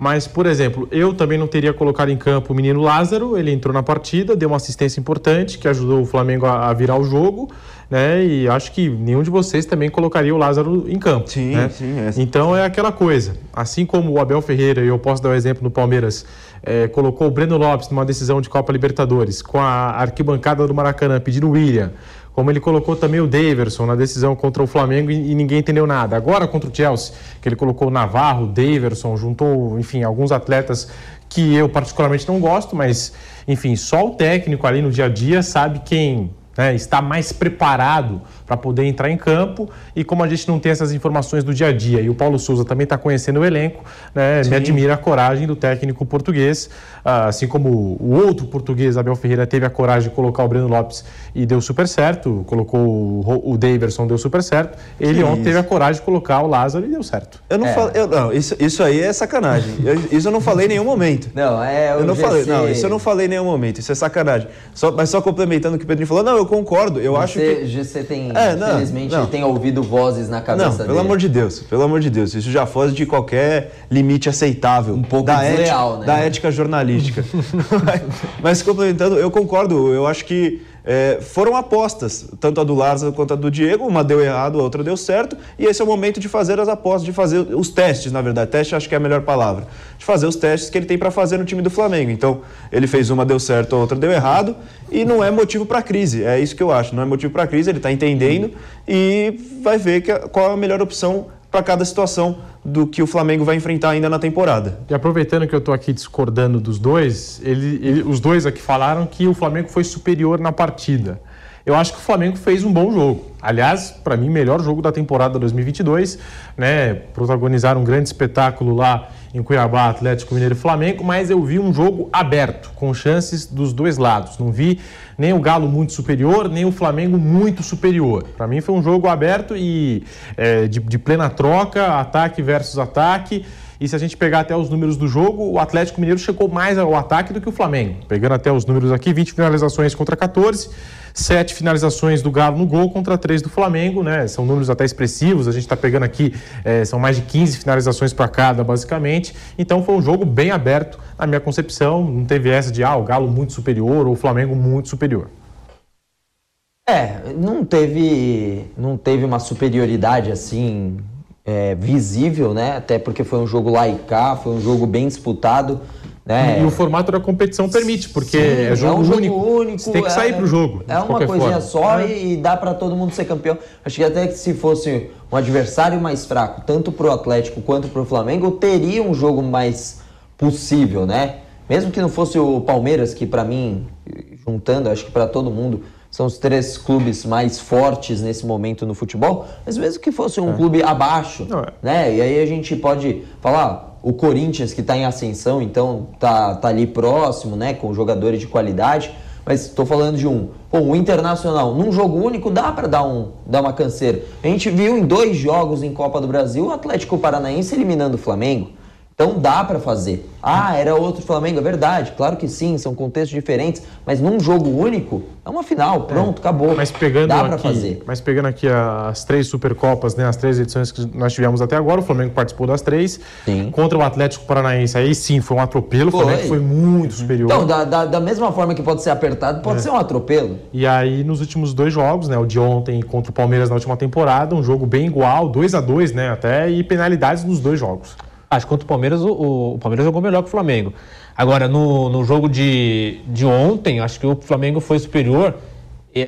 mas, por exemplo, eu também não teria colocado em campo o menino Lázaro, ele entrou na partida, deu uma assistência importante que ajudou o Flamengo a, a virar o jogo, né? E acho que nenhum de vocês também colocaria o Lázaro em campo. Sim, né? sim, é. Então é aquela coisa. Assim como o Abel Ferreira, e eu posso dar o exemplo no Palmeiras, eh, colocou o Breno Lopes numa decisão de Copa Libertadores, com a arquibancada do Maracanã pedindo o William, como ele colocou também o Daverson na decisão contra o Flamengo e, ninguém entendeu nada. Agora contra o Chelsea, que ele colocou o Navarro, o Daverson, juntou, enfim, alguns atletas que eu particularmente não gosto, mas, enfim, só o técnico ali no dia a dia sabe quem né, está mais preparado para poder entrar em campo e como a gente não tem essas informações do dia a dia e o Paulo Souza também está conhecendo o elenco, né, me admira a coragem do técnico português, ah, assim como o outro português, Abel Ferreira, teve a coragem de colocar o Breno Lopes e deu super certo, colocou o, o Daverson, deu super certo, ele Que ontem isso. teve a coragem de colocar o Lázaro e deu certo. Eu não É. falei. eu- não, isso, isso aí é sacanagem. Eu- isso eu não falei em nenhum momento. Não, é o Eu não GC. falei, não, isso eu não falei em nenhum momento, isso é sacanagem. Só, mas só complementando o que o Pedrinho falou, não, eu concordo, eu acho Você, que. GC tem, É, não, infelizmente, não. tem ouvido vozes na cabeça Não, dele. pelo amor de Deus, pelo amor de Deus, isso já foge de qualquer limite aceitável. Um pouco da desleal, ética, né? Da ética jornalística. mas, mas complementando, eu concordo, eu acho que é, foram apostas, tanto a do Lázaro quanto a do Diego, uma deu errado, a outra deu certo, e esse é o momento de fazer as apostas, de fazer os testes, na verdade, teste acho que é a melhor palavra, de fazer os testes que ele tem para fazer no time do Flamengo. Então, ele fez uma, deu certo, a outra deu errado, e não é motivo para crise, é isso que eu acho, não é motivo para crise, ele está entendendo e vai ver que, qual é a melhor opção para cada situação do que o Flamengo vai enfrentar ainda na temporada. E aproveitando que eu estou aqui discordando dos dois, ele- ele- os dois aqui falaram que o Flamengo foi superior na partida. Eu acho que o Flamengo fez um bom jogo. Aliás, para mim, melhor jogo da temporada 2022. Né? Protagonizaram um grande espetáculo lá em Cuiabá, Atlético Mineiro e Flamengo, mas eu vi um jogo aberto, com chances dos dois lados. Não vi nem o Galo muito superior, nem o Flamengo muito superior. Para mim foi um jogo aberto e é, de, de plena troca, ataque versus ataque. E se a gente pegar até os números do jogo, o Atlético Mineiro chegou mais ao ataque do que o Flamengo. Pegando até os números aqui, 20 finalizações contra 14, 7 finalizações do Galo no gol contra 3 do Flamengo, né? São números até expressivos, a gente está pegando aqui, é, são mais de 15 finalizações para cada, basicamente. Então foi um jogo bem aberto, na minha concepção. Não teve essa de, ah, o Galo muito superior ou o Flamengo muito superior. É, não teve, não teve uma superioridade assim é, visível, né? Até porque foi um jogo lá e cá, foi um jogo bem disputado. Né? E o formato da competição permite, porque Sim, é, jogo, é um jogo único. único. Você tem que sair é, pro jogo. É uma coisinha forma. só é. e dá para todo mundo ser campeão. Acho que até que se fosse um adversário mais fraco, tanto pro Atlético quanto pro Flamengo, teria um jogo mais possível, né? Mesmo que não fosse o Palmeiras, que para mim, juntando, acho que para todo mundo, são os três clubes mais fortes nesse momento no futebol, mas mesmo que fosse um é. clube abaixo, é. né? E aí a gente pode falar o Corinthians que está em ascensão, então tá, tá ali próximo, né, com jogadores de qualidade. Mas estou falando de um, pô, um internacional. Num jogo único dá para dar, um, dar uma canseira. A gente viu em dois jogos em Copa do Brasil o Atlético Paranaense eliminando o Flamengo. Então dá para fazer. Ah, era outro Flamengo, é verdade. Claro que sim, são contextos diferentes, mas num jogo único, é uma final, pronto, é. acabou. Mas pegando dá para fazer. Mas pegando aqui as três Supercopas, né, as três edições que nós tivemos até agora, o Flamengo participou das três. Sim. Contra o Atlético Paranaense, aí sim, foi um atropelo, o Flamengo foi muito superior. Então, da, da, da, mesma forma que pode ser apertado, pode é. ser um atropelo. E aí, nos últimos dois jogos, né, o de ontem contra o Palmeiras na última temporada, um jogo bem igual, 2 a 2 né, até, e penalidades nos dois jogos. Acho que contra o Palmeiras, o, o, Palmeiras jogou melhor que o Flamengo. Agora, no, no jogo de, de ontem, acho que o Flamengo foi superior,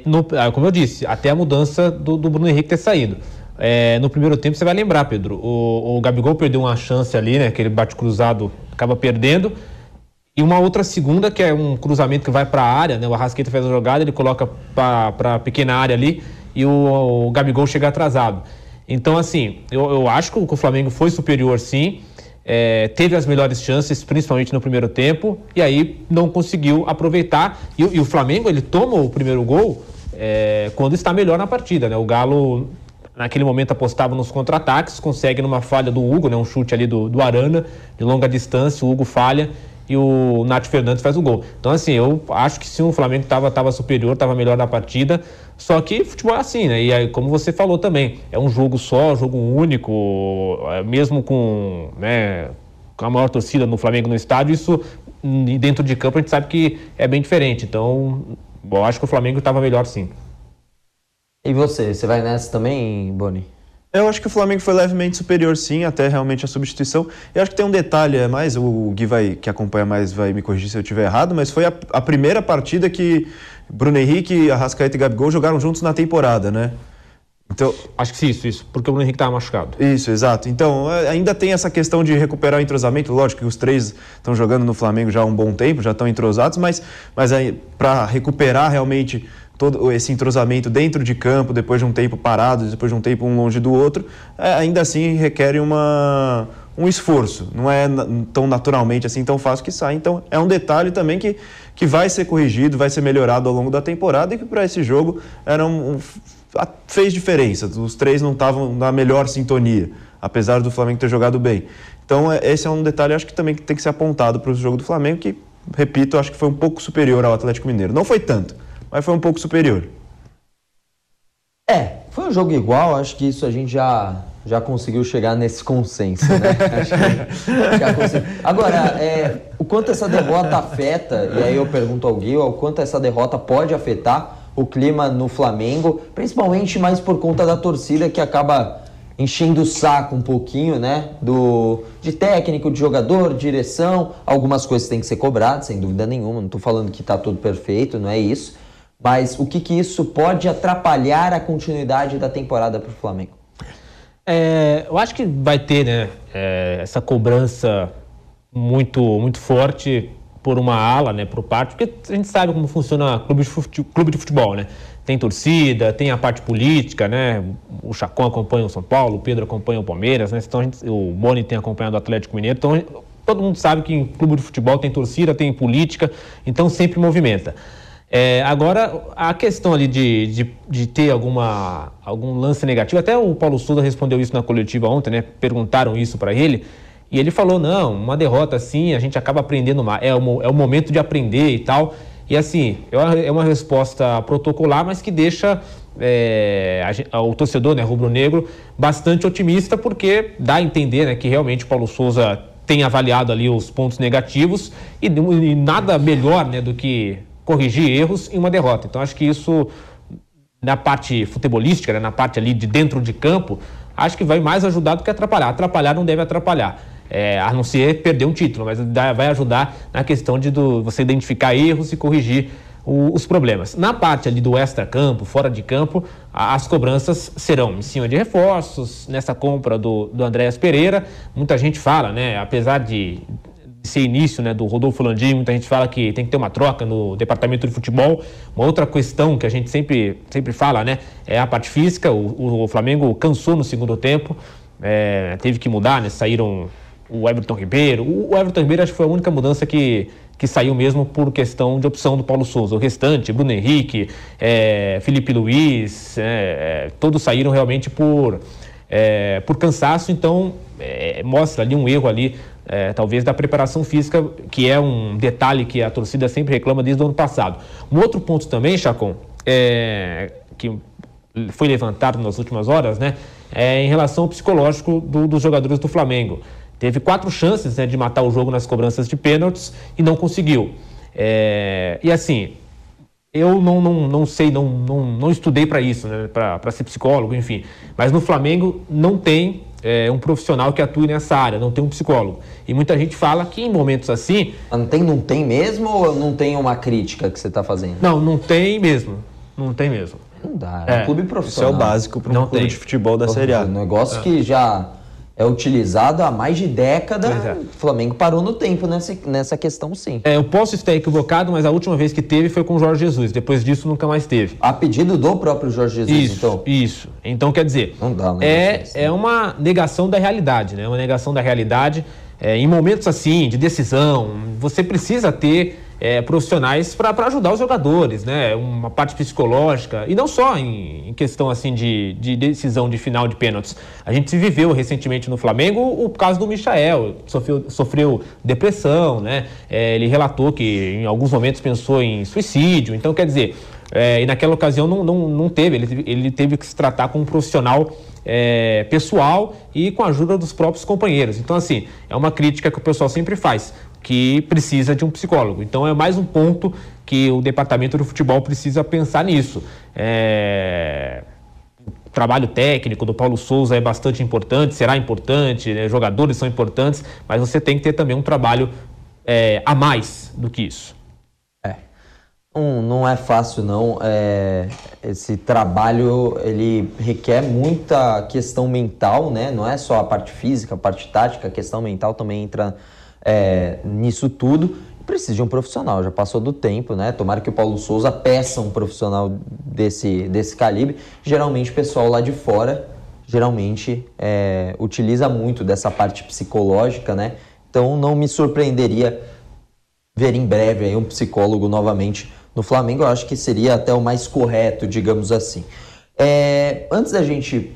no, ah, como eu disse, até a mudança do, do Bruno Henrique ter saído. É, no primeiro tempo, você vai lembrar, Pedro, o, o Gabigol perdeu uma chance ali, né? Aquele bate cruzado acaba perdendo. E uma outra segunda, que é um cruzamento que vai para a área, né? O Arrasqueta faz a jogada, ele coloca para a pequena área ali e o, o Gabigol chega atrasado. Então, assim, eu, eu acho que o Flamengo foi superior sim é, teve as melhores chances, principalmente no primeiro tempo, e aí não conseguiu aproveitar. E, e o Flamengo ele toma o primeiro gol é, quando está melhor na partida. Né? O Galo, naquele momento, apostava nos contra-ataques, consegue numa falha do Hugo, né? um chute ali do, do Arana, de longa distância, o Hugo falha e o Nath Fernandes faz o gol. Então, assim, eu acho que sim, o Flamengo estava tava superior, estava melhor na partida. Só que futebol é assim, né? E aí, como você falou também, é um jogo só, jogo único, é, mesmo com, né, com a maior torcida no Flamengo no estádio, isso dentro de campo a gente sabe que é bem diferente. Então, acho que o Flamengo estava melhor sim. E você, você vai nessa também, Boni? Eu acho que o Flamengo foi levemente superior, sim, até realmente a substituição. Eu acho que tem um detalhe a mais, o Gui vai, que acompanha mais vai me corrigir se eu estiver errado, mas foi a, a primeira partida que Bruno Henrique, Arrascaeta e Gabigol jogaram juntos na temporada, né? Então, acho que sim, isso, isso, porque o Bruno Henrique estava machucado. Isso, exato. Então, é, ainda tem essa questão de recuperar o entrosamento. Lógico que os três estão jogando no Flamengo já há um bom tempo, já estão entrosados, mas, mas para recuperar realmente todo esse entrosamento dentro de campo, depois de um tempo parado, depois de um tempo um longe do outro, é, ainda assim requer uma, um esforço. Não é tão naturalmente assim, tão fácil que sai. Então é um detalhe também que, que vai ser corrigido, vai ser melhorado ao longo da temporada e que para esse jogo era um, um, fez diferença. Os três não estavam na melhor sintonia, apesar do Flamengo ter jogado bem. Então é, esse é um detalhe, acho que também tem que ser apontado para o jogo do Flamengo, que, repito, acho que foi um pouco superior ao Atlético Mineiro. Não foi tanto, mas foi um pouco superior. É, foi um jogo igual, acho que isso a gente já, já conseguiu chegar nesse consenso, né? Agora, é, o quanto essa derrota afeta, e aí eu pergunto ao Gui, o quanto essa derrota pode afetar o clima no Flamengo, principalmente mais por conta da torcida que acaba enchendo o saco um pouquinho, né? Do, de técnico, de jogador, direção. Algumas coisas têm que ser cobradas, sem dúvida nenhuma. Não estou falando que está tudo perfeito, não é isso. Mas o que, que isso pode atrapalhar a continuidade da temporada para o Flamengo? É, eu acho que vai ter né, é, essa cobrança muito, muito forte por uma ala, né, por parte, porque a gente sabe como funciona clube de futebol, clube de futebol né? Tem torcida, tem a parte política, né? O Chacon acompanha o São Paulo, o Pedro acompanha o Palmeiras, né? Então gente, o Boni tem acompanhado o Atlético Mineiro. Então todo mundo sabe que em clube de futebol tem torcida, tem política, então sempre movimenta. É, agora, a questão ali de, de, de, ter alguma, algum lance negativo, até o Paulo Souza respondeu isso na coletiva ontem, né? Perguntaram isso para ele. E ele falou: não, uma derrota assim, a gente acaba aprendendo mais, é o, é o momento de aprender e tal. E assim, é uma resposta protocolar, mas que deixa é, a, o torcedor né, rubro-negro bastante otimista, porque dá a entender né, que realmente o Paulo Souza tem avaliado ali os pontos negativos e, e nada melhor né, do que corrigir erros em uma derrota. Então acho que isso na parte futebolística, né, na parte ali de dentro de campo, acho que vai mais ajudar do que atrapalhar. Atrapalhar não deve atrapalhar. É, a não ser perder um título, mas vai ajudar na questão de do, você identificar erros e corrigir o, os problemas. Na parte ali do extra-campo, fora de campo, a, as cobranças serão em cima de reforços, nessa compra do, do Andréas Pereira. Muita gente fala, né, apesar de ser início né, do Rodolfo Landim, muita gente fala que tem que ter uma troca no departamento de futebol. Uma outra questão que a gente sempre, sempre fala né, é a parte física. O, o Flamengo cansou no segundo tempo, é, teve que mudar, né, saíram o Everton Ribeiro. O, o Everton Ribeiro acho que foi a única mudança que, que saiu mesmo por questão de opção do Paulo Souza. O restante, Bruno Henrique, é, Felipe Luiz, é, é todos saíram realmente por, é, por cansaço, então é, mostra ali um erro ali é, talvez da preparação física, que é um detalhe que a torcida sempre reclama desde o ano passado. Um outro ponto também, Chacon, é, que foi levantado nas últimas horas, né, é em relação ao psicológico do, dos jogadores do Flamengo. Teve quatro chances né, de matar o jogo nas cobranças de pênaltis e não conseguiu. É, e assim, eu não, não, não sei, não, não, não estudei para isso, né, para ser psicólogo, enfim. Mas no Flamengo não tem é, um profissional que atue nessa área, não tem um psicólogo. E muita gente fala que em momentos assim. Não tem, não tem mesmo ou não tem uma crítica que você está fazendo? Não, não tem mesmo. Não tem mesmo. Não dá. É, um clube profissional. Isso é o básico para um clube tem. de futebol da Série A. Um negócio é. que já é utilizado há mais de década. É. O Flamengo parou no tempo nessa, nessa questão, sim. É, eu posso estar equivocado, mas a última vez que teve foi com o Jorge Jesus. Depois disso, nunca mais teve. A pedido do próprio Jorge Jesus, isso, então? Isso. Então, quer dizer, Não dá, é, é uma negação da realidade, né? Uma negação da realidade. É, em momentos assim, de decisão, você precisa ter é, profissionais para ajudar os jogadores, né? Uma parte psicológica e não só em, em, questão assim de, de decisão de final de pênaltis. A gente viveu recentemente no Flamengo o caso do Michael, sofreu, sofreu depressão, né? É, ele relatou que em alguns momentos pensou em suicídio. Então, quer dizer, é, e naquela ocasião não, não, não teve, ele, ele teve que se tratar como um profissional é, pessoal e com a ajuda dos próprios companheiros. Então, assim, é uma crítica que o pessoal sempre faz que precisa de um psicólogo. Então é mais um ponto que o departamento do futebol precisa pensar nisso. É... O trabalho técnico do Paulo Souza é bastante importante, será importante, né? jogadores são importantes, mas você tem que ter também um trabalho é, a mais do que isso. É. Um, não é fácil não. É, esse trabalho ele requer muita questão mental, né? Não é só a parte física, a parte tática, a questão mental também entra é, nisso tudo, precisa de um profissional. Já passou do tempo, né? Tomara que o Paulo Souza peça um profissional desse, desse calibre. Geralmente o pessoal lá de fora geralmente é, utiliza muito dessa parte psicológica, né? Então não me surpreenderia ver em breve aí um psicólogo novamente no Flamengo. Eu acho que seria até o mais correto, digamos assim. É, antes da gente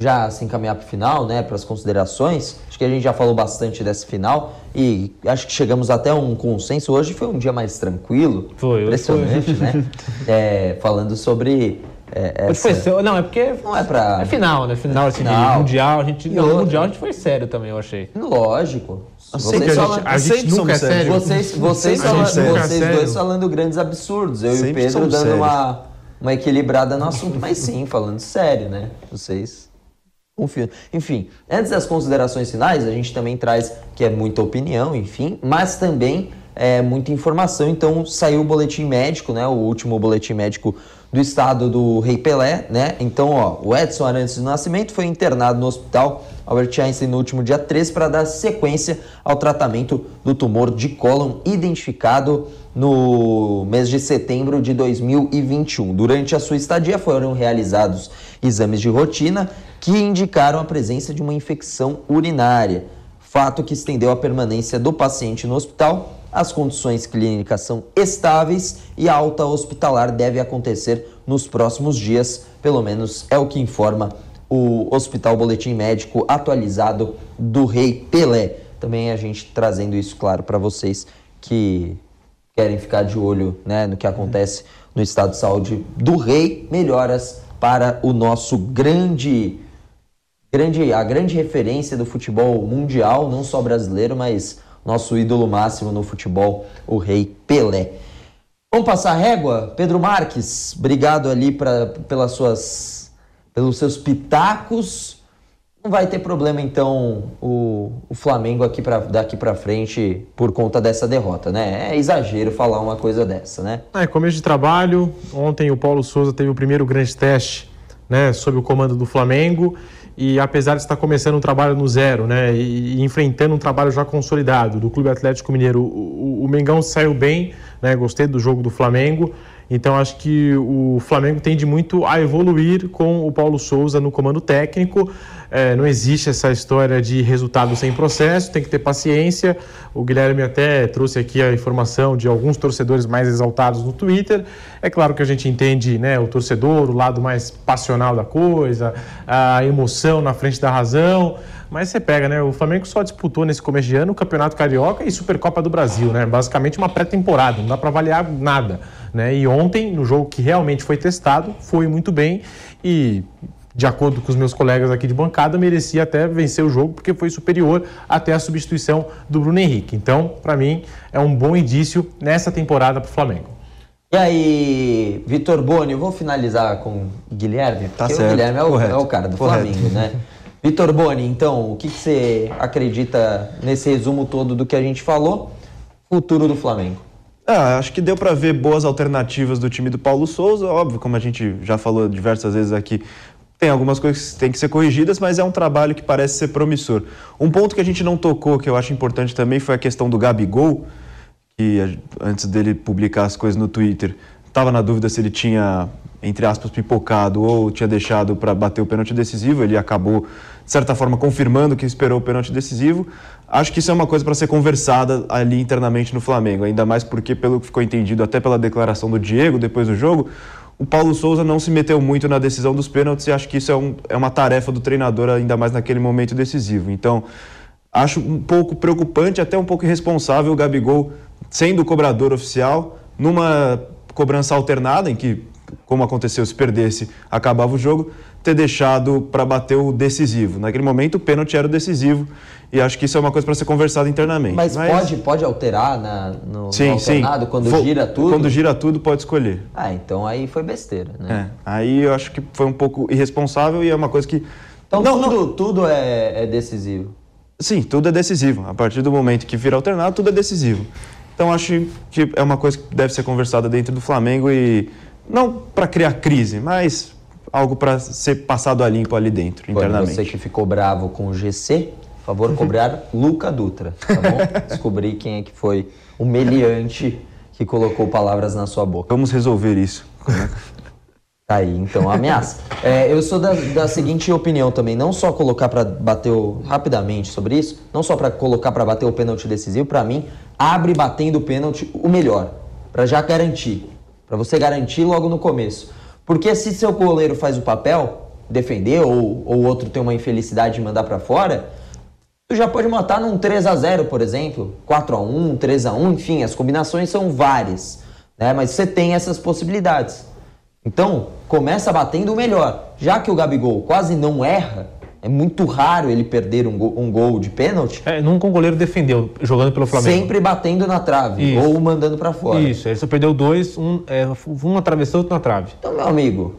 já se encaminhar para o final, né, para as considerações, acho que a gente já falou bastante desse final e acho que chegamos até um consenso. Hoje foi um dia mais tranquilo, foi, impressionante, foi. né? É, falando sobre é, essa... foi, não, é porque não é para é final, né? Final, assim, final. mundial, a gente não, no mundial a gente foi sério também, eu achei. Lógico. Vocês, a gente, a gente nunca é sério. Vocês, vocês, vocês dois falando grandes absurdos. Eu sempre e o Pedro dando uma, uma equilibrada no assunto, mas sim, falando sério, né? Vocês Confio. Enfim, antes das considerações finais, a gente também traz que é muita opinião, enfim, mas também é muita informação. Então saiu o boletim médico, né? O último boletim médico do estado do Rei Pelé, né? Então, ó, o Edson Arantes do Nascimento foi internado no hospital Albert Einstein no último dia 3 para dar sequência ao tratamento do tumor de cólon identificado no mês de setembro de 2021. Durante a sua estadia foram realizados exames de rotina que indicaram a presença de uma infecção urinária, fato que estendeu a permanência do paciente no hospital. As condições clínicas são estáveis e a alta hospitalar deve acontecer nos próximos dias, pelo menos é o que informa o Hospital Boletim Médico atualizado do Rei Pelé. Também a gente trazendo isso, claro, para vocês que querem ficar de olho né, no que acontece no estado de saúde do rei. Melhoras para o nosso grande, grande, a grande referência do futebol mundial, não só brasileiro, mas nosso ídolo máximo no futebol, o rei Pelé. Vamos passar régua? Pedro Marques, obrigado ali pra, pelas suas, pelos seus pitacos. Não vai ter problema, então, o, o Flamengo aqui pra, daqui para frente por conta dessa derrota, né? É exagero falar uma coisa dessa, né? É, começo de trabalho. Ontem o Paulo Souza teve o primeiro grande teste né, sob o comando do Flamengo e apesar de estar começando um trabalho no zero, né, e, enfrentando um trabalho já consolidado do Clube Atlético Mineiro, o, o, o Mengão saiu bem, né, gostei do jogo do Flamengo, então acho que o Flamengo tende muito a evoluir com o Paulo Souza no comando técnico. É, não existe essa história de resultado sem processo, tem que ter paciência. O Guilherme até trouxe aqui a informação de alguns torcedores mais exaltados no Twitter. É claro que a gente entende né, o torcedor, o lado mais passional da coisa, a emoção na frente da razão. Mas você pega, né? O Flamengo só disputou nesse começo de ano o Campeonato Carioca e Supercopa do Brasil, né? Basicamente uma pré-temporada, não dá para avaliar nada, né? E ontem, no jogo que realmente foi testado, foi muito bem e de acordo com os meus colegas aqui de bancada, merecia até vencer o jogo porque foi superior até a substituição do Bruno Henrique. Então, para mim, é um bom indício nessa temporada para o Flamengo. E aí, Vitor Boni, eu vou finalizar com o Guilherme, Tá porque certo, o Guilherme é o, correto, é o cara do correto. Flamengo, né? Vitor Boni, então, o que, que você acredita nesse resumo todo do que a gente falou? Futuro do Flamengo. Ah, acho que deu para ver boas alternativas do time do Paulo Souza. Óbvio, como a gente já falou diversas vezes aqui, tem algumas coisas que têm que ser corrigidas, mas é um trabalho que parece ser promissor. Um ponto que a gente não tocou, que eu acho importante também, foi a questão do Gabigol, que antes dele publicar as coisas no Twitter, estava na dúvida se ele tinha, entre aspas, pipocado ou tinha deixado para bater o pênalti decisivo. Ele acabou, de certa forma, confirmando que esperou o pênalti decisivo. Acho que isso é uma coisa para ser conversada ali internamente no Flamengo, ainda mais porque, pelo que ficou entendido, até pela declaração do Diego depois do jogo, o Paulo Souza não se meteu muito na decisão dos pênaltis e acho que isso é, um- é uma tarefa do treinador, ainda mais naquele momento decisivo. Então, acho um pouco preocupante, até um pouco irresponsável o Gabigol sendo o cobrador oficial numa cobrança alternada, em que, como aconteceu, se perdesse, acabava o jogo, ter deixado para bater o decisivo. Naquele momento, o pênalti era o decisivo e acho que isso é uma coisa para ser conversada internamente. Mas, pode, pode alterar na, no, no sim, sim. alternado quando Vo- gira tudo? Quando gira tudo, pode escolher. Ah, então aí foi besteira, né? É, aí eu acho que foi um pouco irresponsável e é uma coisa que. Então não, tudo, não, tudo é, é decisivo. sim, tudo é decisivo. A partir do momento que vira alternado, tudo é decisivo. Então acho que é uma coisa que deve ser conversada dentro do Flamengo e não para criar crise, mas algo para ser passado a limpo ali dentro, Agora, internamente. você que ficou bravo com o GC, por favor, cobrar Luca Dutra, tá bom? Descobrir quem é que foi o meliante que colocou palavras na sua boca. Vamos resolver isso. Tá aí, então, a ameaça. É, eu sou da, da seguinte opinião também, não só colocar para bater o, rapidamente sobre isso, não só para colocar para bater o pênalti decisivo, para mim, abre batendo o pênalti o melhor, para já garantir, para você garantir logo no começo. Porque se seu goleiro faz o papel, defender ou o outro tem uma infelicidade de mandar para fora, tu já pode matar num 3 a 0 por exemplo, 4 a 1 3 a 1 enfim, as combinações são várias, né? Mas você tem essas possibilidades. Então, começa batendo o melhor. Já que o Gabigol quase não erra, é muito raro ele perder um gol, um gol de pênalti, É, nunca um goleiro defendeu jogando pelo Flamengo. sempre batendo na trave Isso. ou mandando pra fora. Isso, ele só perdeu dois, um, é, um atravessou, outro na trave. Então, meu amigo,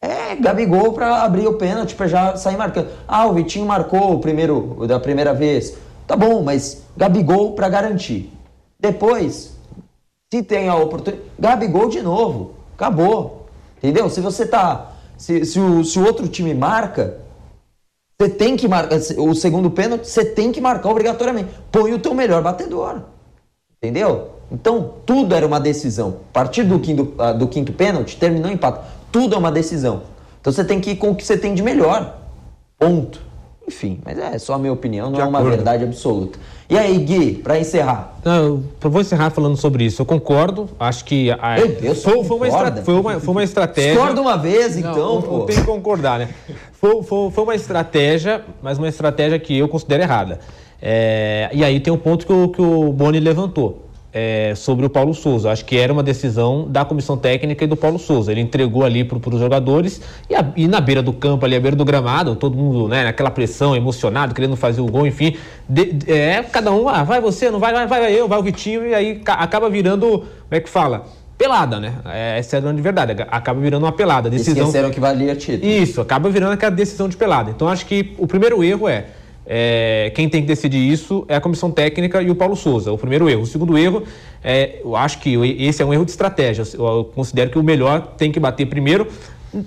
é Gabigol pra abrir o pênalti pra já sair marcando. Ah, o Vitinho marcou o primeiro o da primeira vez. Tá bom, mas Gabigol pra garantir. Depois, se tem a oportunidade, Gabigol de novo. Acabou. Entendeu? Se você tá se, se, o, se o outro time marca, você tem que marcar o segundo pênalti, você tem que marcar obrigatoriamente. Põe o teu melhor batedor. Entendeu? Então, tudo era uma decisão. A partir do quinto, ah, do quinto pênalti, terminou o empate. Tudo é uma decisão. Então, você tem que ir com o que você tem de melhor. Ponto. Enfim, mas é só a minha opinião, não De é uma acordo. verdade absoluta. E aí, Gui, pra encerrar. Não, eu vou encerrar falando sobre isso. Eu concordo, acho que a, Meu Deus, foi, foi, uma estra- foi, uma, foi uma estratégia. Discorda uma vez, então, não, pô. Tem que concordar, né? Foi, foi, foi uma estratégia, mas uma estratégia que eu considero errada. É, e aí tem um ponto que o, que o Boni levantou. É, sobre o Paulo Souza. Acho que era uma decisão da comissão técnica e do Paulo Souza. Ele entregou ali para os jogadores e, a, e, na beira do campo, ali, à beira do gramado, todo mundo né, naquela pressão, emocionado, querendo fazer o gol, enfim. De, de, é, cada um, ah, vai você, não vai, vai, vai eu, vai o Vitinho, e aí acaba virando, como é que fala? pelada, né? É, essa é a grande verdade. Acaba virando uma pelada. Decisão... Esqueceram que valia título. Isso, acaba virando aquela decisão de pelada. Então acho que o primeiro erro é, é, quem tem que decidir isso é a comissão técnica e o Paulo Souza. O primeiro erro. O segundo erro, é, eu acho que esse é um erro de estratégia. Eu considero que o melhor tem que bater primeiro.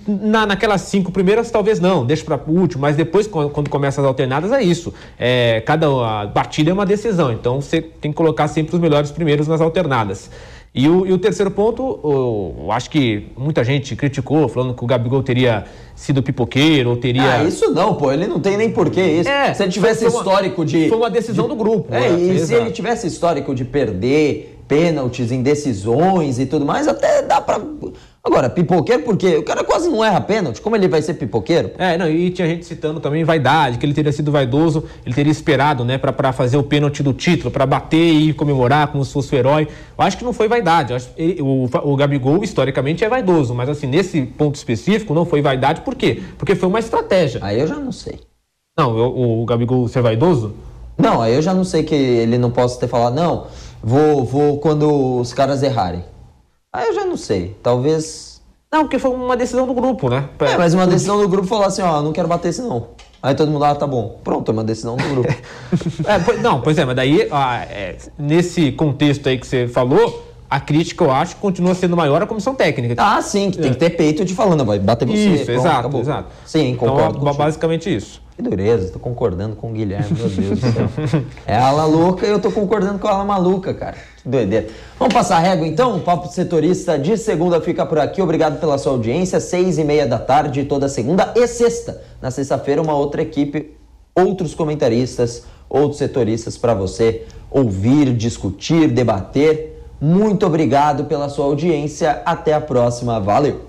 Na, naquelas cinco primeiras, talvez não, deixa para o último, mas depois, quando, começa as alternadas, é isso. É, cada batida é uma decisão, então você tem que colocar sempre os melhores primeiros nas alternadas. E o, e o terceiro ponto, eu acho que muita gente criticou, falando que o Gabigol teria sido pipoqueiro ou teria. Ah, isso não, pô, ele não tem nem porquê isso. É, se ele tivesse uma, histórico de. Foi uma decisão de, do grupo. É, né? e Exato. se ele tivesse histórico de perder pênaltis, indecisões e tudo mais, até dá pra Agora, pipoqueiro, porque o cara quase não erra pênalti. Como ele vai ser pipoqueiro? É, não, e tinha gente citando também vaidade, que ele teria sido vaidoso, ele teria esperado, né, para fazer o pênalti do título, para bater e comemorar como se fosse o herói. Eu acho que não foi vaidade. Acho ele, o, o Gabigol, historicamente, é vaidoso, mas assim, nesse ponto específico, não foi vaidade, por quê? Porque foi uma estratégia. Aí eu já não sei. Não, o, o Gabigol ser vaidoso? Não, aí eu já não sei que ele não possa ter falado, não, vou, vou quando os caras errarem. Aí eu já não sei. Talvez. Não, porque foi uma decisão do grupo, né? É, mas uma decisão do grupo falou assim, ó, não quero bater esse não. Aí todo mundo, ah, tá bom. Pronto, é uma decisão do grupo. é, pois, não, pois é, mas daí, ah, é, nesse contexto aí que você falou, a crítica, eu acho, continua sendo maior a comissão técnica. Ah, sim, que tem que ter peito de falando, vai bater você. Isso, Pronto, exato, acabou. exato. Sim, concordo. Então, basicamente isso. Que dureza, tô concordando com o Guilherme, meu Deus do céu. É ela louca e eu tô concordando com ela maluca, cara. Doideira. Vamos passar a régua então? O Papo Setorista de segunda fica por aqui. Obrigado pela sua audiência. Seis e meia da tarde, toda segunda e sexta. Na sexta-feira, uma outra equipe, outros comentaristas, outros setoristas para você ouvir, discutir, debater. Muito obrigado pela sua audiência. Até a próxima. Valeu!